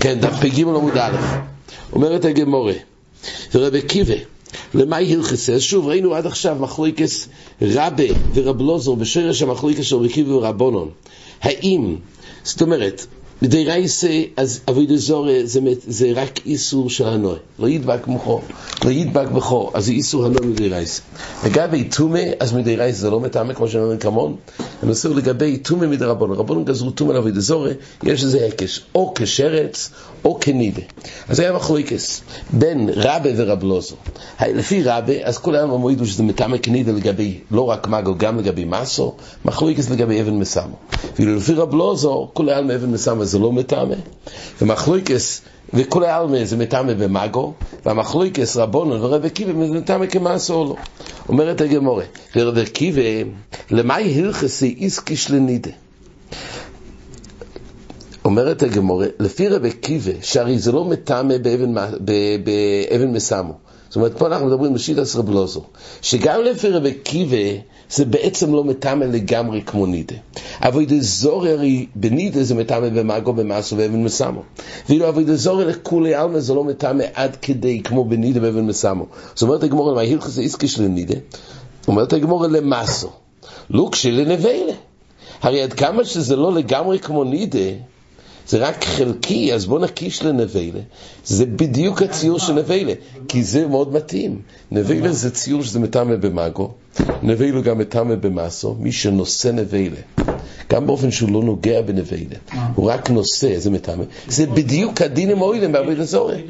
כן, דף פ"ג עמוד א', אומרת הגמורה, ורבי קיבה, למאי הלכסס? שוב, ראינו עד עכשיו מחלוקס רבה ורבלוזור בשרש המחלוקס של רבי קיבה ורבונון. האם, זאת אומרת, מדי רייסה, אז אבוי זורה זה, זה רק איסור של הנוי. לא ידבק מוחו, לא ידבק בכו, אז זה איסור הנוי מדי רייסה. לגבי טומא, אז מדי רייסה זה לא מטעמה, כמו שאומרים כמון. אני עושה לגבי טומא מדי רבון. גזרו טומא לאבוי זורה, יש איזה הקש, או כשרץ, או כנידה. אז היה מחלוקס בין רבה ורבלוזו. לפי רבה, אז היום אמרו שזה מטעמה כנידה לגבי, לא רק מגו, גם לגבי מסו, מחלוקס לגבי אבן מסמו. ואילו לפי רבלוזו, כל היום אבן מסמו זה לא מטעמה. ומחלוקס, וכל העלמה זה מטעמה במאגו, והמחלוקס רבונון ורבי קיבה מטעמה כמעשו או לא. אומרת הגמורה, ורבי קיבה, למאי הלכסי איסקיש לנידה? אומרת הגמורה, לפי רבי קיבה, שהרי זה לא מטעמה באבן, באבן מסמו. זאת אומרת, פה אנחנו מדברים בשיטס רבלוזו, שגם לפי רבי קיבה, זה בעצם לא מטעמה לגמרי כמו נידה. אבוידה זורי הרי בנידה זה מטעמה במאגו, במאסו ואבן מסמו. ואילו אבוידה זורי לכולי עלמה זה לא מטעמה עד כדי כמו בנידה ואבן מסמו. זאת אומרת הגמורה, מה הילכס איסקי של נידה? אומרת הגמורה למאסו. לוקשי לנבלה. הרי עד כמה שזה לא לגמרי כמו נידה, זה רק חלקי, אז בוא נקיש לנבלה. זה בדיוק הציור של נבלה, כי זה מאוד מתאים. נבלה זה ציור שזה מטעמה במאגו, נבלה גם מטעמה במאסו, מי שנושא נבלה. גם באופן שהוא לא נוגע בנבלה, הוא רק נושא, זה מטעמה. זה בדיוק הדין עם אוילם בעבוד הזורי.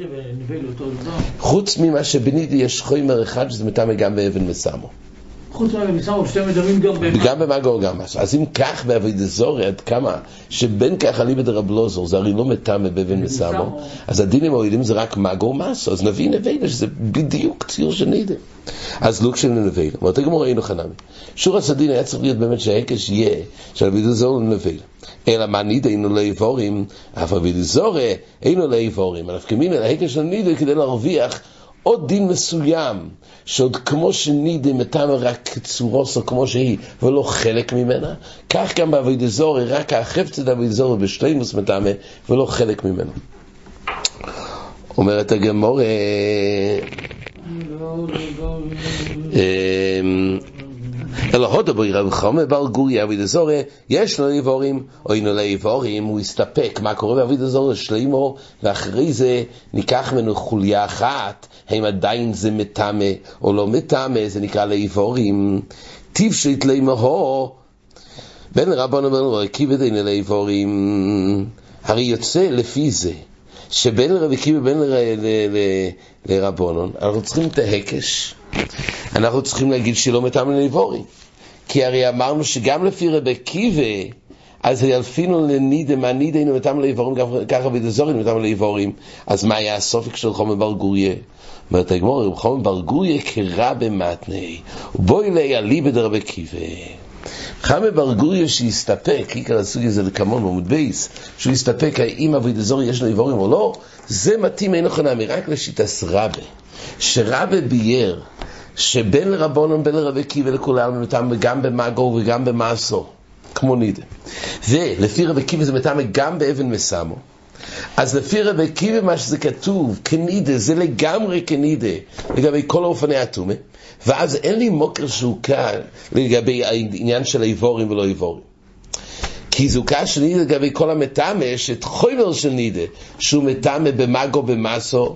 חוץ ממה שבנידי יש חומר אחד שזה מטעמה גם באבן מסמו. חוץ מהמסעור, שתי מדברים גם במאגו. גם במאגו גם משהו. אז אם כך בעבוד הזורי, עד כמה שבין כך אליבא דרבלוזור, זה הרי לא מטעמה באבן מסמו, אז הדין עם אוילם זה רק מאגו ומאסו, אז נביא נבלה שזה בדיוק ציור של נידה. אז לוק של נבלה, אומרת הגמור ראינו חנמי. שור הסדין היה צריך להיות באמת שההקש יהיה של אביד הזור לנבלה. אלא מה נידה אינו לאיבורים, אף אביד הזור אינו לאיבורים. אלא כמין אל ההקש של נידה כדי להרוויח עוד דין מסוים, שעוד כמו שנידה מטעמה רק צורוסו כמו שהיא, ולא חלק ממנה, כך גם באביד הזור, רק החפצת אביד הזור בשלימוס מטעמה, ולא חלק ממנו. אומרת הגמור, אלא הודו בו רב חומר בר גורי אביד הזורה, יש לו איבורים, או אינו לאיבורים, הוא יסתפק, מה קורה באביד הזורה שלימו, ואחרי זה ניקח ממנו חוליה אחת, האם עדיין זה מטמא או לא מטמא, זה נקרא לאיבורים, טיפשית לימהו, בין רבנו בנו רכיב את אינו לאיבורים, הרי יוצא לפי זה, שבין רבי קיבי ובין לרבונון, אנחנו צריכים את ההקש, אנחנו צריכים להגיד שלא מטעם לאיבורים. כי הרי אמרנו שגם לפי רבי קיבי, אז ילפינו נידה אינו מטעם לאיבורים, ככה בדזורים מטעם לאיבורים. אז מה היה הסופק של חומר בר גוריה? אומרת הגמור, חומר בר גוריה כרע במתני, ובואי לי עלי בדרבי קיבי. חמא בר גוריה שיסתפק, עיקר הסוג הזה לכמון בעמוד בייס, שהוא יסתפק האם אבוי דזור יש לו איבורים או לא, זה מתאים אין נכון אמי, רק לשיטס רבה, שרבה בייר, שבין לרבונון בין לרבי קיבי לכולם גם במאגו וגם במאסו, כמו נידה. ולפי רבי קיבי זה מטעם גם באבן מסמו. אז לפי רבי קיבי מה שזה כתוב, כנידה, זה לגמרי כנידה, לגבי כל אופני הטומא. ואז אין לי מוקר שהוקע לגבי העניין של האיבורים ולא איבורים. כי זוקה של נידה לגבי כל המטמא, שאת חויבר של נידה, שהוא מטמא במאגו במאסו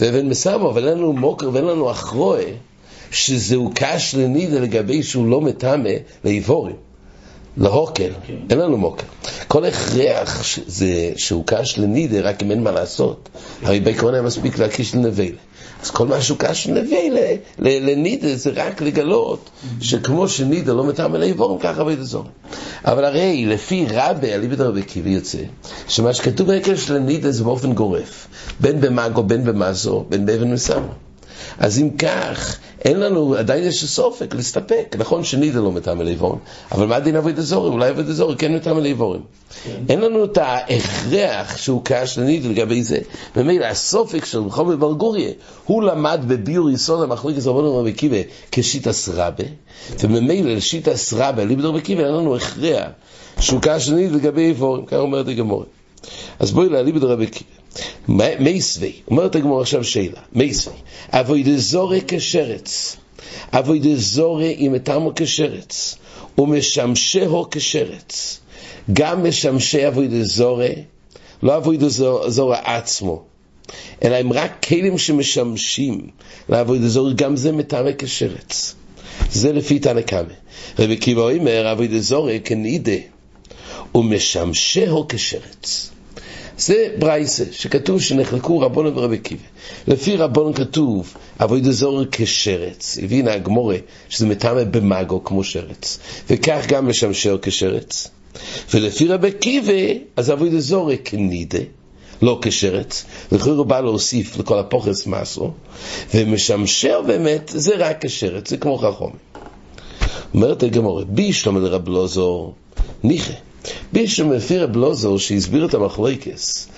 ואבן מסמו, אבל אין לנו מוקר ואין לנו אחרואה, שזעוקה של נידה לגבי שהוא לא מטמא לאיבורים. להוקל. אין לנו מוקר. כל הכרח זה שהוקש לנידה, רק אם אין מה לעשות. הרי בעקרון היה מספיק להקיש לנבלה. אז כל מה שהוקש לנבלה, לנידה, זה רק לגלות שכמו שנידה לא מטעם אל האיבורים, ככה בית הזור. אבל הרי לפי רבי, אליבד רבי קיבי יוצא, שמה שכתוב בהקשר של נידה זה באופן גורף, בין במאגו, בין במאזו, בין באבן מסמו. אז אם כך, אין לנו, עדיין יש סופק, להסתפק. נכון שנידה לא מטעם אל עיוורון, אבל מה דין אבוי דזורים? אולי אבוי דזורים כן מטעם אל עיוורים. אין לנו את ההכרח שהוא לנידה לגבי זה. ומילא הסופק של רחוב בר גוריה, הוא למד בביור יסוד המחלוקת רבנו רבי קיבה כשיטס רבה, וממילא לשיטס רבה, ליבדר רבי קיבה, אין לנו הכרח שהוא לנידה לגבי עיוורים, כך אומרת הגמורת. אז בואי להליב את רבי קיבה. מייסווי, אומרת הגמור עכשיו שאלה, מייסווי, אבוי דזורי כשרץ, אבוי דזורי עם אתמו כשרץ, ומשמשהו כשרץ, גם משמשי אבוי דזורי, לא אבוי דזורי עצמו, אלא הם רק כלים שמשמשים לעבוד דזורי, גם זה מטעמי כשרץ. זה לפי תנא קמא. רבי קיבא אומר, אבוי דזורי כנידה, ומשמשהו כשרץ. זה ברייסה, שכתוב שנחלקו רבונו ורבי קיבה. לפי רבונו כתוב, אבוי דזור כשרץ. הבינה הגמורה שזה מטעמה במאגו כמו שרץ. וכך גם משמשהו כשרץ. ולפי רבי קיבה, אז אבוי דזור כנידה. לא כשרץ, לכאורה הוא בא להוסיף לכל הפוחס מסו, ומשמשהו באמת, זה רק כשרץ, זה כמו חכום. אומרת הגמורה, בי שלמה לרב לוזור, ניחא. בישו מפי רב לוזור שהסביר את המחלוקס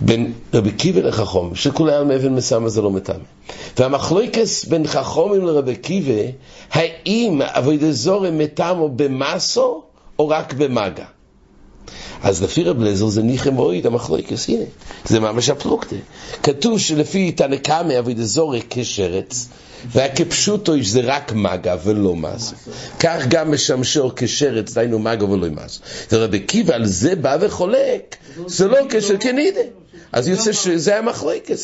בין רבי קיבי לחכום, שכולי על מאבן מסמה זה לא מטמא. והמחלוקס בין חכומים לרבי קיבי, האם אבוידי זורי מטעמו במסו או רק במגה? אז לפי רב לזר זה ניחם אויד המחלוקס, הנה, זה ממש הפלוקטה. כתוב שלפי תנקמי אבוידי זורי כשרץ, והכפשוטו זה רק מגה ולא מס. כך גם משמשו כשרץ, דיינו מגה ולא מס. ורבי קיבא על זה בא וחולק, זה לא קשר כנידה. אז יוצא שזה המחלוקת,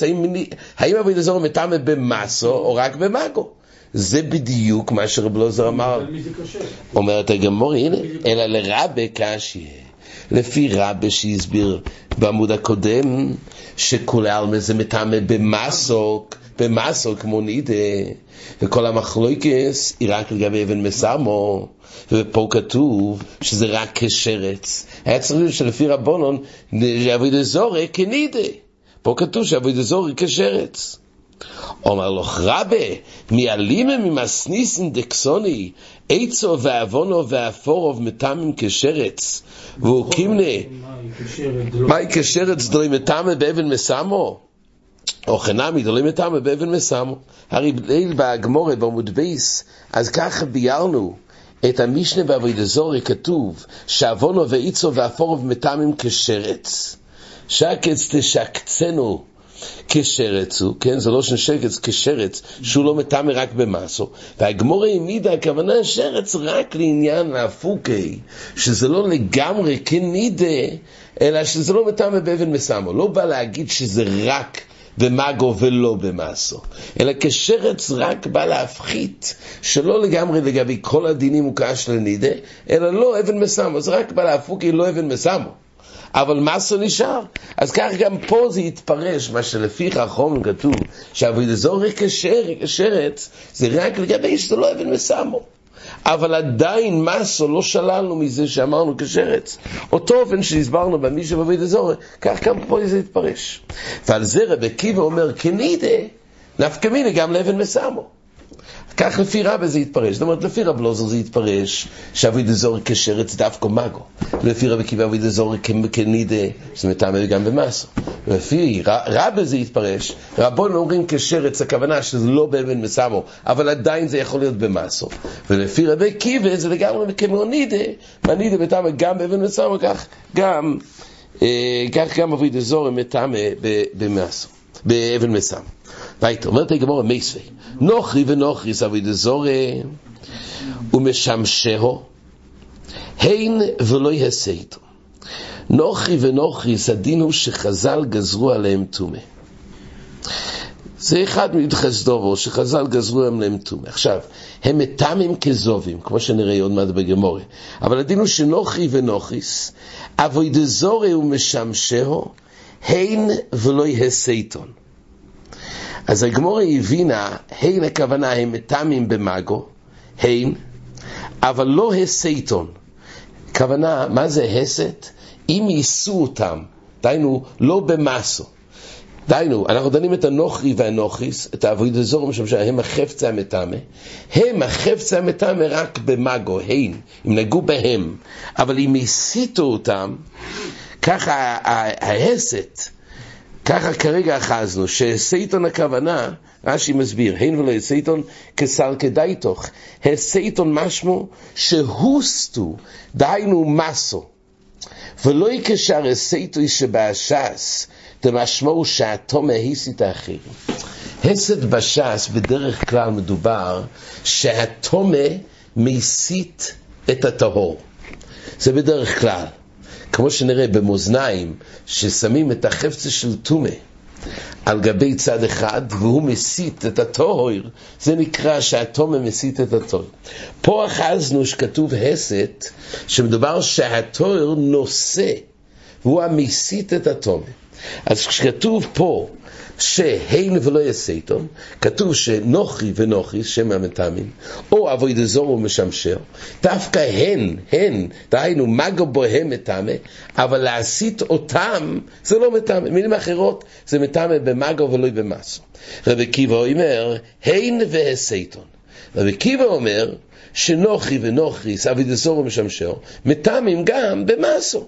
האם אבי דזור מטעמה במסו או רק במגו? זה בדיוק מה שרב לוזר אמר. אומרת הגמור, הנה, אלא לרבה קשי. לפי רבה שהסביר בעמוד הקודם, שכולי עלמא זה מטעמה במסוק, במסו כמו נידה, וכל המחלוקס היא רק לגבי אבן מסמו, ופה כתוב שזה רק כשרץ. היה צריך שלפי רבונון, אבוי דזורי כנידה. פה כתוב שאבוי דזורי כשרץ. אומר לו, רבה, מעלימה ממסניסן דקסוני, עצו ועוונו ועפורוב מטעמים כשרץ, והוא קימנה, מהי כשרץ דרי מטעמה באבן מסמו? או חנמי דולים מטעמה באבן מסמו. הרי ליל בהגמורת בעמוד בייס, אז ככה ביארנו את המשנה בעבודה זורי כתוב שעוונו ואיצו ואפורוב מטעמים כשרץ. שקץ תשקצנו כשרץ הוא, כן? זה לא שנשקץ כשרץ, שהוא לא מטעמה רק במסו. והגמורה העמידה, הכוונה שרץ רק לעניין הפוקי, שזה לא לגמרי כנידה, אלא שזה לא מטעמה באבן מסמו. לא בא להגיד שזה רק במאגו ולא במאסו, אלא כשרץ רק בא להפחית, שלא לגמרי לגבי כל הדינים הוא קש לנידה, אלא לא אבן מסמו, זה רק בא להפוקי לא אבן מסמו. אבל מסו נשאר. אז כך גם פה זה יתפרש, מה שלפי חכום כתוב, שאבידזורי כשרץ, זה רק לגבי שזה לא אבן מסמו. אבל עדיין מסו לא שללנו מזה שאמרנו כשרץ. אותו אופן שהסברנו במישהו בבית אזורי, כך גם פה זה יתפרש. ועל זה רבי עקיבא אומר, כנידה, נפקא מיני גם לאבן מסמו. כך לפי רבי זה יתפרש. זאת אומרת, לפי רב לוזר זה יתפרש שאבי דזור כשרץ דווקא מגו. לפי רבי קיבא אבי דזור כנידה, שזה מטעמי גם במסו. לפי רבי זה יתפרש, רבון אומרים כשרץ, הכוונה שזה לא באבן מסמו, אבל עדיין זה יכול להיות במסו. ולפי רבי קיבא זה לגמרי כמו נידה, מנידה מטעמי גם באבן מסמו, כך גם, אה, כך גם אבי דזור מטעמי במסו, באבן מסמו. weiter אומרת הגמורה מייסווי נוחרי ונוחרי סבי דזורי ומשמשהו הין ולא יסייתו נוחרי ונוחרי הדין הוא שחז"ל גזרו עליהם טומא. זה אחד מדחס דובו שחז"ל גזרו עליהם טומא. עכשיו הם מטעמים כזובים כמו שנראה עוד מעט בגמורה. אבל הדין הוא שנוחרי ונוחריס אבוי דזורי ומשמשהו הין ולא יסייתון אז הגמורה הבינה, הן הכוונה הם מטעמים במאגו, הן, אבל לא הסייטון. כוונה, מה זה הסת? אם יישאו אותם, דהיינו, לא במסו. דהיינו, אנחנו דנים את הנוכרי והנוכריס, את האבויד הזורם שם שהם החפצה המטמא, הם החפצה המטמא רק במאגו, הן, אם נגעו בהם, אבל אם הסיתו אותם, ככה ההסת, ככה כרגע אחזנו, שסייטון הכוונה, רש"י מסביר, הן ולא סייטון כסל כדייתוך. הסייטון משמו שהוסטו, דהיינו מסו. ולא יקשר הסייטוי שבש"ס, דמשמעו שהתומה היסית האחרים. הסת בש"ס בדרך כלל מדובר שהתומה מסית את הטהור. זה בדרך כלל. כמו שנראה במאזניים, ששמים את החפצה של טומא על גבי צד אחד, והוא מסית את הטהור, זה נקרא שהתומה מסית את הטהור. פה אחזנו שכתוב הסת, שמדובר שהטהור נושא, והוא המסית את התומה. אז כשכתוב פה שהן ולא יסייתון, כתוב שנוכרי ונוכרי, שם המטעמים, או אבוי דזור ומשמשר, דווקא הן, הן, דהיינו מגו בוהם מטעמה, אבל להסית אותם זה לא מטעמה. מילים אחרות, זה מטעמה במגו ולא במסו. רבי קיבא אומר, הן והסייתון. רבי קיבא אומר, שנוכרי ונוכרי, אבי דזור ומשמשר, מטעמים גם במסו.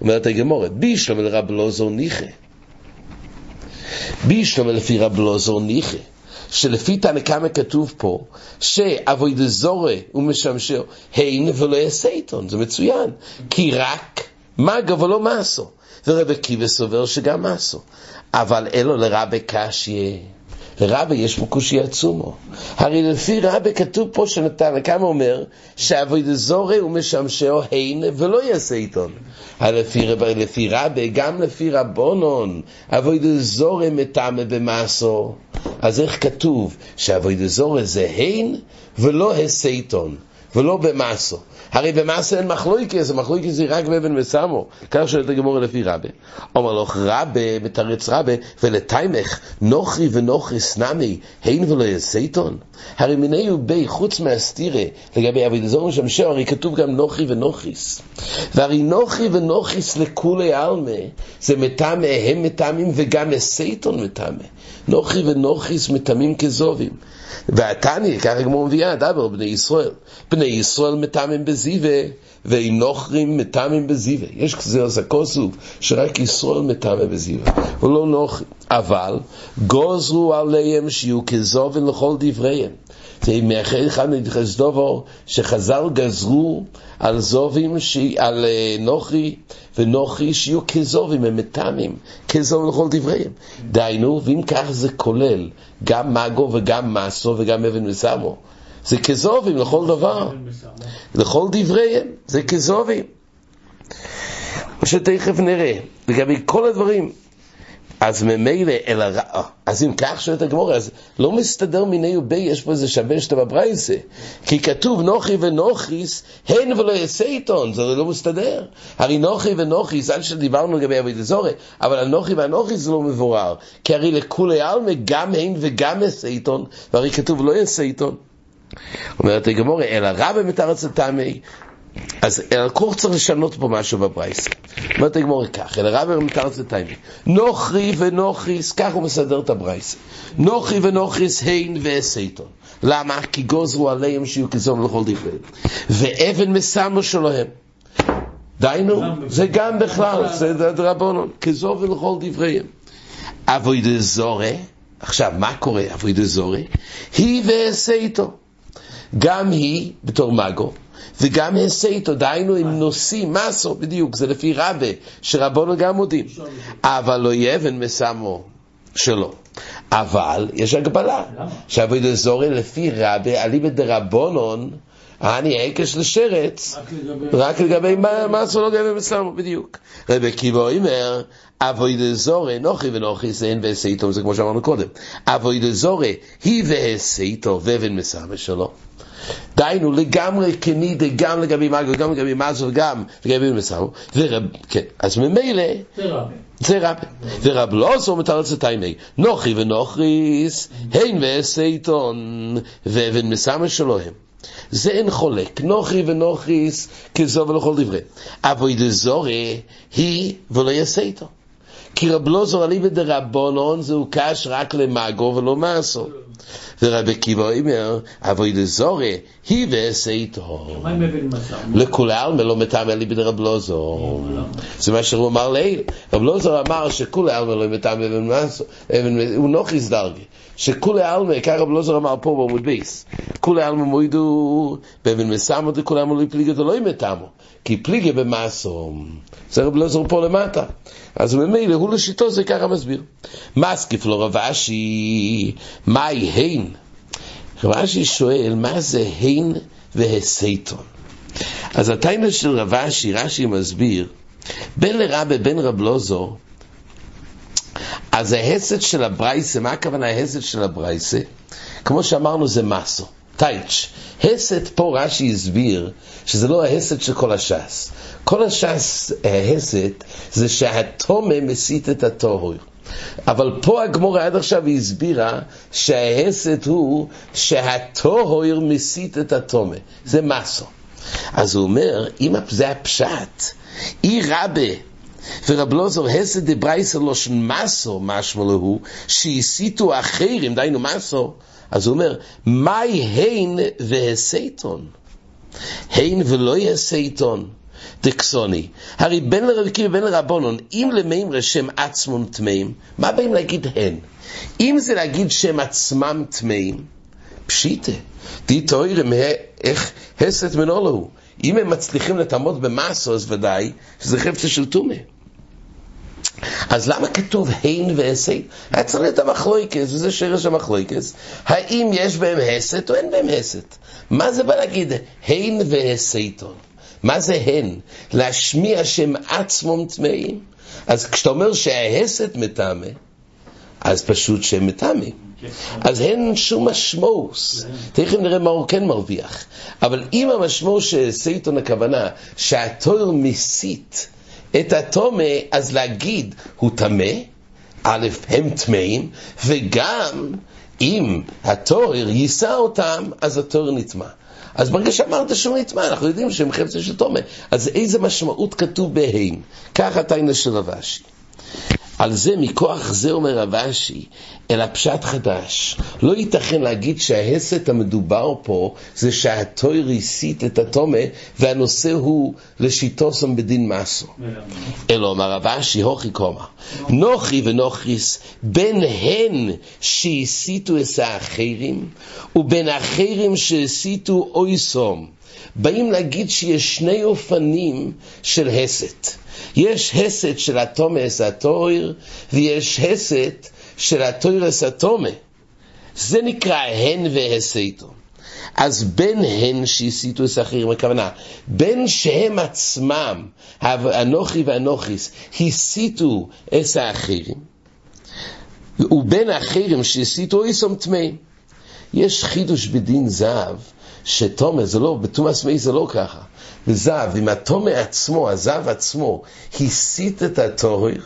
אומרת הגמורת, בישלם אל רב לוזור ניחא. בישלום לפי רב לוזור ניחא, שלפי תנא קמא כתוב פה, שאבוי דזורי ומשמשר, הן ולא יסייתון, זה מצוין, כי רק מגה ולא מסו, ורבי קיבא סובר שגם מסו, אבל אלו לרבי קשיה. לרבי יש פה קושי עצומו. הרי לפי רבי כתוב פה שנתן, כמה אומר שאבוי דזורי הוא משמשהו הן ולא יעשה עיתון. לפי, לפי רבי, גם לפי רבונון, אבוי דזורי מטעמה במאסו. אז איך כתוב שאבוי דזורי זה הן ולא הסייטון, ולא במאסו. הרי במעשה אין מחלויקס, המחלויקס זה רק באבן וסמו. כך שואלת הגמור לפי רבה. אומר לו, רבה, מתרץ רבה, ולתיימך, נוכרי ונוכרי סנמי, הן ולא יסייתון. הרי מיני ובי, חוץ מהסתירה, לגבי אבי דזור ושמשו, הרי כתוב גם נוכרי ונוכריס. והרי נוכרי ונוכריס לכולי עלמה, זה מטעמה, הם מטעמים וגם הסייתון מטעמה. נוכרי ונוכריס מטעמים כזובים. והתניא, ככה כמו מביאה, דבר בני ישראל. בני ישראל מטעמים בזיווה, ואם נוכרים מטעמים בזיווה. יש כזה כוסוף, שרק ישראל מטעמים בזיווה, ולא נוכרים. אבל גוזרו עליהם שיהיו כזובן לכל דבריהם. זה מאחר אחד נדחס דובו שחז"ל גזרו על זובים, על נוכרי ונוכרי שיהיו כזובים, הם מטעמים, כזובים לכל דבריהם. דהיינו, ואם כך זה כולל גם מגו וגם מסו וגם אבן וסמו. זה כזובים לכל דבר, לכל דבריהם, זה כזובים. מה שתכף נראה, לגבי כל הדברים. אז ממילא אל הרע, אז אם כך שואלת הגמור, אז לא מסתדר מיני ובי, יש פה איזה שווה שאתה בברייסה. כי כתוב נוחי ונוכיס, הן ולא יעשה עיתון, זה לא מסתדר. הרי נוחי ונוכיס, עד שדיברנו לגבי אבי דזורי, אבל הנוחי והנוכיס זה לא מבורר. כי הרי לכולי עלמא גם הן וגם יעשה עיתון, והרי כתוב לא יעשה עיתון. אומרת הגמורה, אלא רבא מתרץ לטעמי, אז הלקוח צריך לשנות פה משהו בברייס. אומרת הגמור כך, אלא רבי מתרץ לטיימי. נוכרי ונוכריס, כך הוא מסדר את הברייס. נוכרי ונוכריס הין ואסייתון. למה? כי גוזרו עליהם שיהיו כזום לכל דבריהם. ואבן מסמו שלהם. דיינו, זה גם בכלל, זה דרבנון, כזוב ולכל דבריהם. אבוי דזורי, עכשיו, מה קורה אבוי דזורי? היא ואסייתו. גם היא, בתור מגו, וגם הסייתו, דהיינו הם נושאים, מסו, בדיוק, זה לפי רבה, שרבונו גם מודים. אבל לא יבן מסמו שלו. אבל יש הגבלה, שעבוד אזורי לפי רבה, אליבא דרבונון, אני עקש לשרץ, רק לגבי מסו לא גבי מסמו, בדיוק. רבי קיבו אומר, אבוי דזורי, נוחי ונוחי זה אין והסייתו, זה כמו שאמרנו קודם. אבוי דזורי, היא והסייתו, ואבן מסמה שלו. דהיינו לגמרי כנידה גם לגבי מגו, גם לגבי מזו וגם לגבי מסרו, ורב, כן, אז ממילא, זה רב, ורב לא עשו מתרץ את העיני, נוחי ונוחריס, הן ועשייתון, ואבן מסמה שלוהם. זה אין חולק, נוחי ונוחריס, כזו ולכל דברי. אבוי דזורי, היא ולא יעשה איתו. כי רב לא זור אליבא דרבונון זהו קש רק למאגו ולא מעשו. ורבי עקיבא אומר, אבוי דזורי, היא ועשה איתו. לכולי עלמא לא מטעם אלי בדי רב לוזור. זה מה שהוא אמר לעיל. רב לוזור אמר שכולי עלמא לא מטעם אבן אבן- הוא נוכיס דרגי. שכולי עלמא, כך רב לוזור אמר פה בעמוד בייס. כולי עלמא מוידו באבן מסמו דכולי עלמא לא פליגה דלא מטעמו. כי פליגה במסו. זה רב לוזור פה למטה. אז ממילא הוא לשיטו זה ככה מסביר. מסקיף לו רב אשי, מהי הין? רב אשי שואל, מה זה הין והסייטון? אז הטיינה של רב אשי, רש"י מסביר, בין לרבה בין רב לוזו, אז ההסד של הברייסה, מה הכוונה ההסד של הברייסה? כמו שאמרנו זה מסו, טייץ'. הסד פה רש"י הסביר שזה לא ההסד של כל הש"ס. כל הש"ס, ההסד, זה שהתומה מסית את הטהור. אבל פה הגמורה עד עכשיו היא הסבירה שההסד הוא שהטהור מסית את התומה. זה מסו. אז הוא אומר, אם זה הפשט, אי רבה ורב לוזור הסד דברייסר לושן מסו, משמע להו, שהסיתו אחרים, דהיינו מסו, אז הוא אומר, מהי הין והסייטון? הין ולא יסייטון. דקסוני, הרי בין לרבקי ובין לרבונון, אם למימרא שם עצמם טמאים, מה באים להגיד הן? אם זה להגיד שהם עצמם טמאים, פשיטה, די תוירם איך הסת מנולו. אם הם מצליחים לטמות במסו, אז ודאי שזה חפצה של טומא. אז למה כתוב הין והסת? היה צריך להיות המחלויקס, וזה שרש המחלויקס. האם יש בהם הסת או אין בהם הסת? מה זה בא להגיד הין והסתון? מה זה הן? להשמיע שם עצמם טמאים? אז כשאתה אומר שההסת מטמא, אז פשוט שהם מטמאים. אז אין שום משמעות. תכף נראה מה הוא כן מרוויח. אבל אם המשמעות של סייטון הכוונה שהתואר מסית את הטומא, אז להגיד הוא טמא, א', הם טמאים, וגם אם התואר יישא אותם, אז התואר נטמע. אז ברגע שאמרת שהוא נטמע, אנחנו יודעים שהם חפצה של טומא. אז איזה משמעות כתוב בהם? ככה תיינה של רבשי. על זה, מכוח זה אומר רבשי, אלא פשט חדש. לא ייתכן להגיד שההסת המדובר פה זה שהתויר הסית את התומה והנושא הוא לשיטוסם בדין מסו. אלא אומר רבשי, הוכי קומה. נוחי ונוכריס, בין הן שהסיתו את האחרים, ובין האחרים שהסיתו אויסום. באים להגיד שיש שני אופנים של הסת. יש הסת של התומס התויר, ויש הסת של התוירס התומה. זה נקרא הן והסתו. אז בין הן שהסיתו את האחרים, הכוונה, בין שהם עצמם, אנוכי ואנוכיס, הסיתו את האחרים, ובין האחרים שהסיתו איסום טמאים. יש חידוש בדין זהב, שתומה זה לא, בתומאס מי זה לא ככה. וזהב, אם התומה עצמו, הזהב עצמו, הסית את התוהר,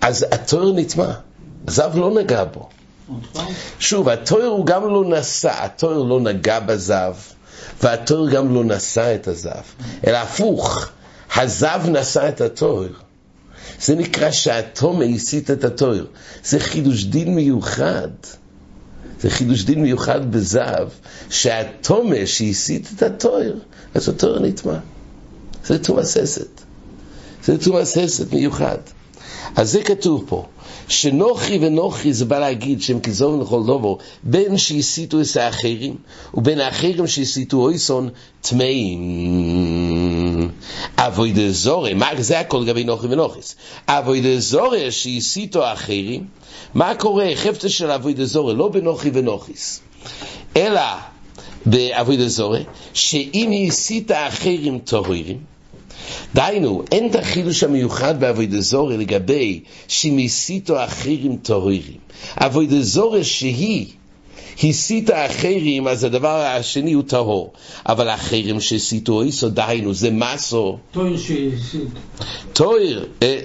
אז התוהר נטמע. הזהב לא נגע בו. שוב, התוהר הוא גם לא נשא, התוהר לא נגע בזהב, והתוהר גם לא נשא את הזהב, אלא הפוך, הזהב נשא את התוהר. זה נקרא שהתומה הסית את התוהר. זה חידוש דין מיוחד. זה חידוש דין מיוחד בזהב, שהתומה שהסית את התויר, אז התויר נטמע. זה תומאס הסת. זה תומאס הסת מיוחד. אז זה כתוב פה, שנוחי ונוחי זה בא להגיד שהם כזוב לכל דובו, בין שהסיתו את האחרים, ובין האחרים שהסיתו אויסון טמאים. אבוי דזורי, מה זה הכל לגבי נוחי ונוחיס? אבוי דזורי שהסיתו האחרים, מה קורה? חפצה של אבוי דזורי, לא בנוחי ונוחיס, אלא באבוי דזורי, שאם היא הסיתה אחרים טהורים, דהיינו, אין את החידוש המיוחד באבוידה זורי לגבי שמסיתו אחרים טהורים. אבוידה זורי שהיא הסיתה אחרים, אז הדבר השני הוא טהור. אבל האחרים שהסיתו איסו, דהיינו, זה מסו. טויר שהסית. טויר, אה,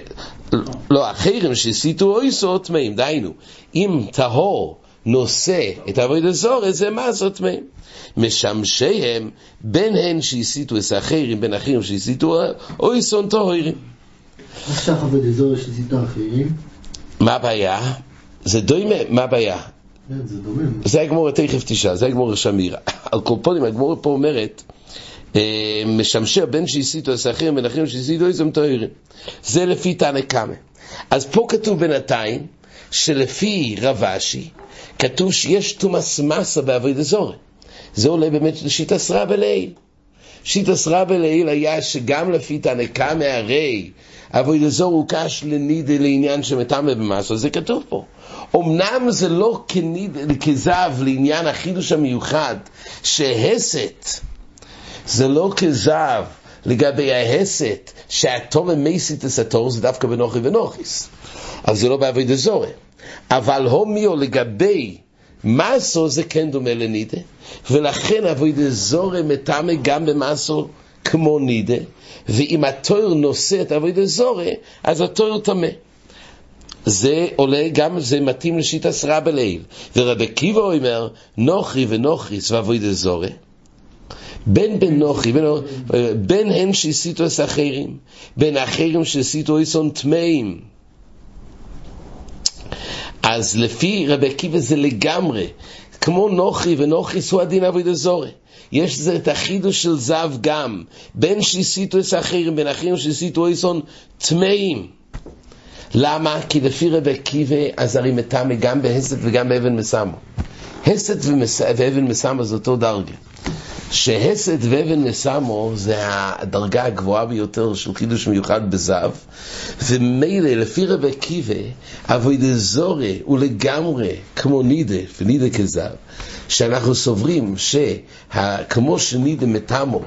לא, אחרים שהסיתו איסו טמאים, דהיינו, אם טהור נושא את אבוידה זורי, זה מסו טמאים. משמשיהם בין הן שהסיתו את האחרים, בין אחרים שהסיתו אויסון טהורים. עכשיו עבוד אזור של סיטה אחרים, מה הבעיה? זה דומה, מה הבעיה? כן, זה הגמור תכף תשאל, זה הגמור שמירה. על קורפונים, הגמור פה אומרת, אה, משמשר בין שהסיתו אסכים בין אחרים שהסיתו איזם טהורים. זה לפי תנא קמא. אז פה כתוב בינתיים, שלפי רבשי, כתוב שיש תומאס מסה בעבוד אזורי. זה עולה באמת לשיטה סרא בליל. שיטה סרא בליל היה שגם לפי תנא קמא הרי אבוי אזור הוא קש לנידה לעניין שמטמא במסו, זה כתוב פה. אמנם זה לא כניד, כזב לעניין החידוש המיוחד, שהסת זה לא כזב לגבי ההסת שהתום המסית הסתור זה דווקא בנוחי ונוחיס. אז זה לא בעבוד אזורי. אבל הומיו לגבי מסו זה כן דומה לנידה, ולכן עבוד אזורי מטמא גם במסו כמו נידה, ואם התויר נושא את עבוד אזורי, אז התויר טמא. זה עולה גם, זה מתאים לשיטה סרא בליל. ורבי עקיבא אומר, נוחי ונוחריס ועבוד אזורי. בין בן נוחי, בין, בין הם שהסיתו את האחרים, בין האחרים שהסיתו איסון טמאים. אז לפי רבי עקיבא זה לגמרי, כמו נוחי ונוחריס הוא הדין עבוד אזורי. יש זה את החידוש של זב גם, בין שהסיתו את האחרים, בין האחרים שהסיתו איסון טמאים. למה? כי לפי רבי עקיבא אז הרי מטמא גם בהסת וגם באבן מסמו. הסת ומס... ואבן מסמו זה אותו דרגה. שהסת ואבן מסמו זה הדרגה הגבוהה ביותר של חידוש מיוחד בזב, ומילא לפי רבי עקיבא, אבוידה זורי הוא לגמרי כמו נידה, ונידה כזב, שאנחנו סוברים שכמו שנידה מטמו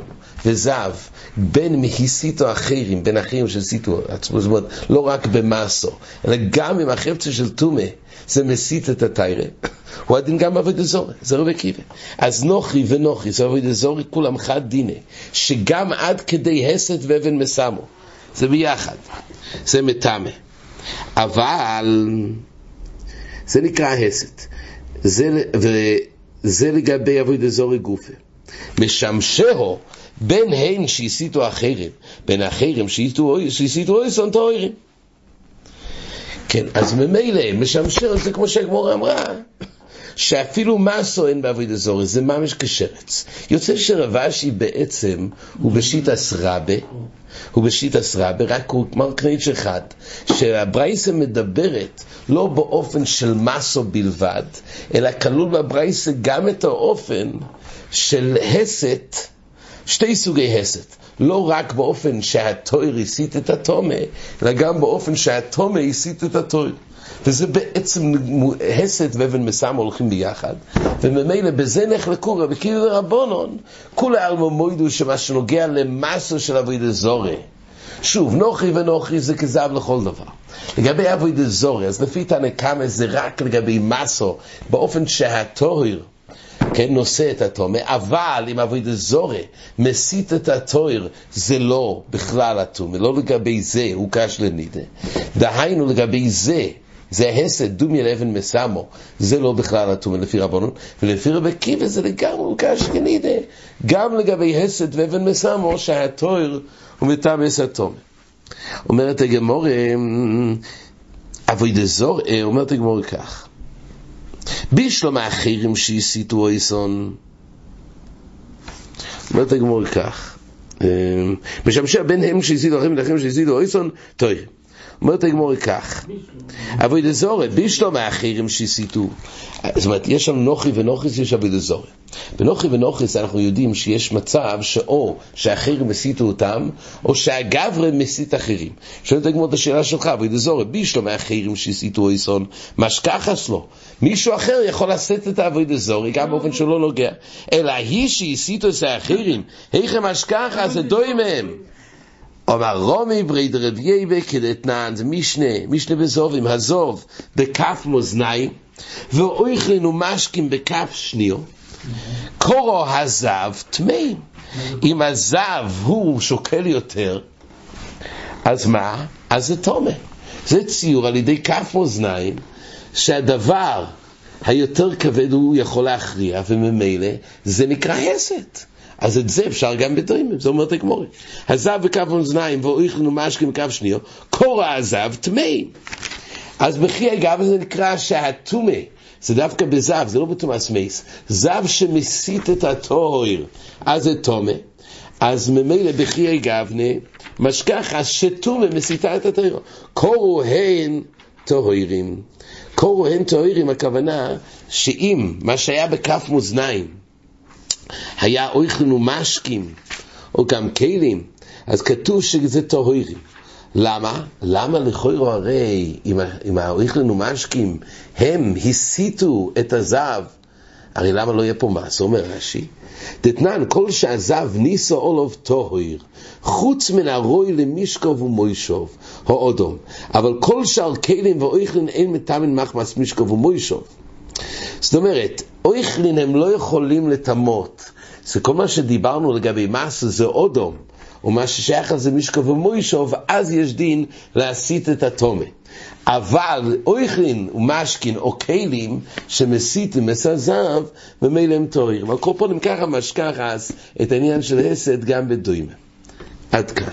וזב, בין מהסיתו אחרים, בין אחרים שהסיתו עצמו, זאת אומרת, לא רק במאסו, אלא גם עם החפצה של טומא, זה מסית את התיירה. הוא הדין גם בעבוד אזורי, זה רבי עקיבא. אז נוחי ונוחי, זה עבוד אזורי, כולם חד דיני, שגם עד כדי הסת ואבן מסמו, זה ביחד, זה מטמא. אבל זה נקרא הסת. זה, וזה לגבי עבוד אזורי גופה. משמשהו בין הן שהסיתו אחרים, בין אחרים שהסיתו איסון טהורים. כן, אז ממילא, משמשר זה כמו שהגמורה אמרה, שאפילו מסו אין בעבוד אזורי, זה ממש כשרץ. יוצא שרבשי בעצם הוא בשיטה סרבה, הוא בשיטה סרבה, רק הוא כמו קניץ' אחד, שהברייסה מדברת לא באופן של מסו בלבד, אלא כלול בברייסה גם את האופן של הסת, שתי סוגי הסת. לא רק באופן שהתויר הסית את התומה, אלא גם באופן שהתומה הסית את התויר. וזה בעצם הסת ואבן מסם הולכים ביחד, וממילא בזה נחלקו רבי קיבי ורבונון, כולי עלמו מוידו שמה שנוגע למסו של אבוידה זורי. שוב, נוחי ונוחי זה כזב לכל דבר. לגבי אבוידה זורי, אז לפי תנא קמא זה רק לגבי מסו, באופן שהתויר כן, נושא את התומר, אבל אם אבוידה זורי מסית את התויר, זה לא בכלל התומר, לא לגבי זה, הוא קש לנידה. דהיינו לגבי זה, זה הסד, דומיה לאבן מסמו, זה לא בכלל התומר לפי רבנות, ולפי רבי קיבה זה לגמרי קש לנידה. גם לגבי הסד ואבן מסמו, שהתויר הוא מטעם הסד תומר. אומרת הגמור, אבוידה זורי, אומרת הגמור כך, בישלום האחרים שהסיתו אויסון. אומרת הגמור כך, משמשה בין הם שהסיתו אחרים לאחרים שהסיתו אויסון, טוב. אומרת הגמור כך, אבוי דזורי, בישלום האחרים שהסיתו. זאת אומרת, יש שם נוחי ונוחיס, יש אבוי דזורי. בנוחי ונוחיס אנחנו יודעים שיש מצב שאו שהאחרים מסיתו אותם, או שהגברי מסית אחרים. שואלת הגמור את השאלה שלך, אבוי דזורי, בישלום האחרים שהסיתו אויסון, משכחס לו. מישהו אחר יכול לשאת את האבוי דזורי, גם באופן שהוא לא נוגע. אלא היא שהסיתו את האחרים, היכם זה דוי מהם. אומר רומי בריד רביעי בכדתנן, זה משנה, משנה בזובים, הזוב, בכף מאזניים, ואויכלנו משקים בכף שניו, קורו הזב טמאים. אם הזב הוא שוקל יותר, אז מה? אז זה תומה. זה ציור על ידי כף מאזניים, שהדבר היותר כבד הוא יכול להכריע, וממילא זה נקרא הסת. אז את זה אפשר גם בדוימים, זה אומרת הגמורי. הזב בקו אוזניים ואויכלנו משקים בקו שניו, קורא הזב טמאים. אז בכי אגב זה נקרא שהטומא, זה דווקא בזב, זה לא בתומאס מייס, זב שמסית את הטוהר, אז זה טומא. אז ממילא בכי גבנה, משכח השטומא מסיתה את הטוהר. קורו הן טוהרים. קורו הן טוהרים, הכוונה שאם מה שהיה בכף מאזניים היה אויכלנו משקים, או גם כלים, אז כתוב שזה טוהרים. למה? למה לכוירו הרי, אם האויכלנו משקים, הם הסיתו את הזב, הרי למה לא יהיה פה מס? אומר רש"י, דתנן כל שהזב ניסו אולוב טוהר, חוץ מן הרוי למישקוב ומוישוב, האודום, אבל כל שאר כלים ואויכלין אין מטעמין מחמס מישקוב ומוישוב. זאת אומרת, אויכלין הם לא יכולים לטמות. זה כל מה שדיברנו לגבי מס זה אודום. ומה ששייך לזה משקו ומוישוב, אז יש דין להסיט את התומה. אבל אויכלין ומשקין או כלים שמסיתים מסזב, ממילא הם טועים. על כל פנים ככה משכח אז את העניין של הסד גם בדוימה. עד כאן.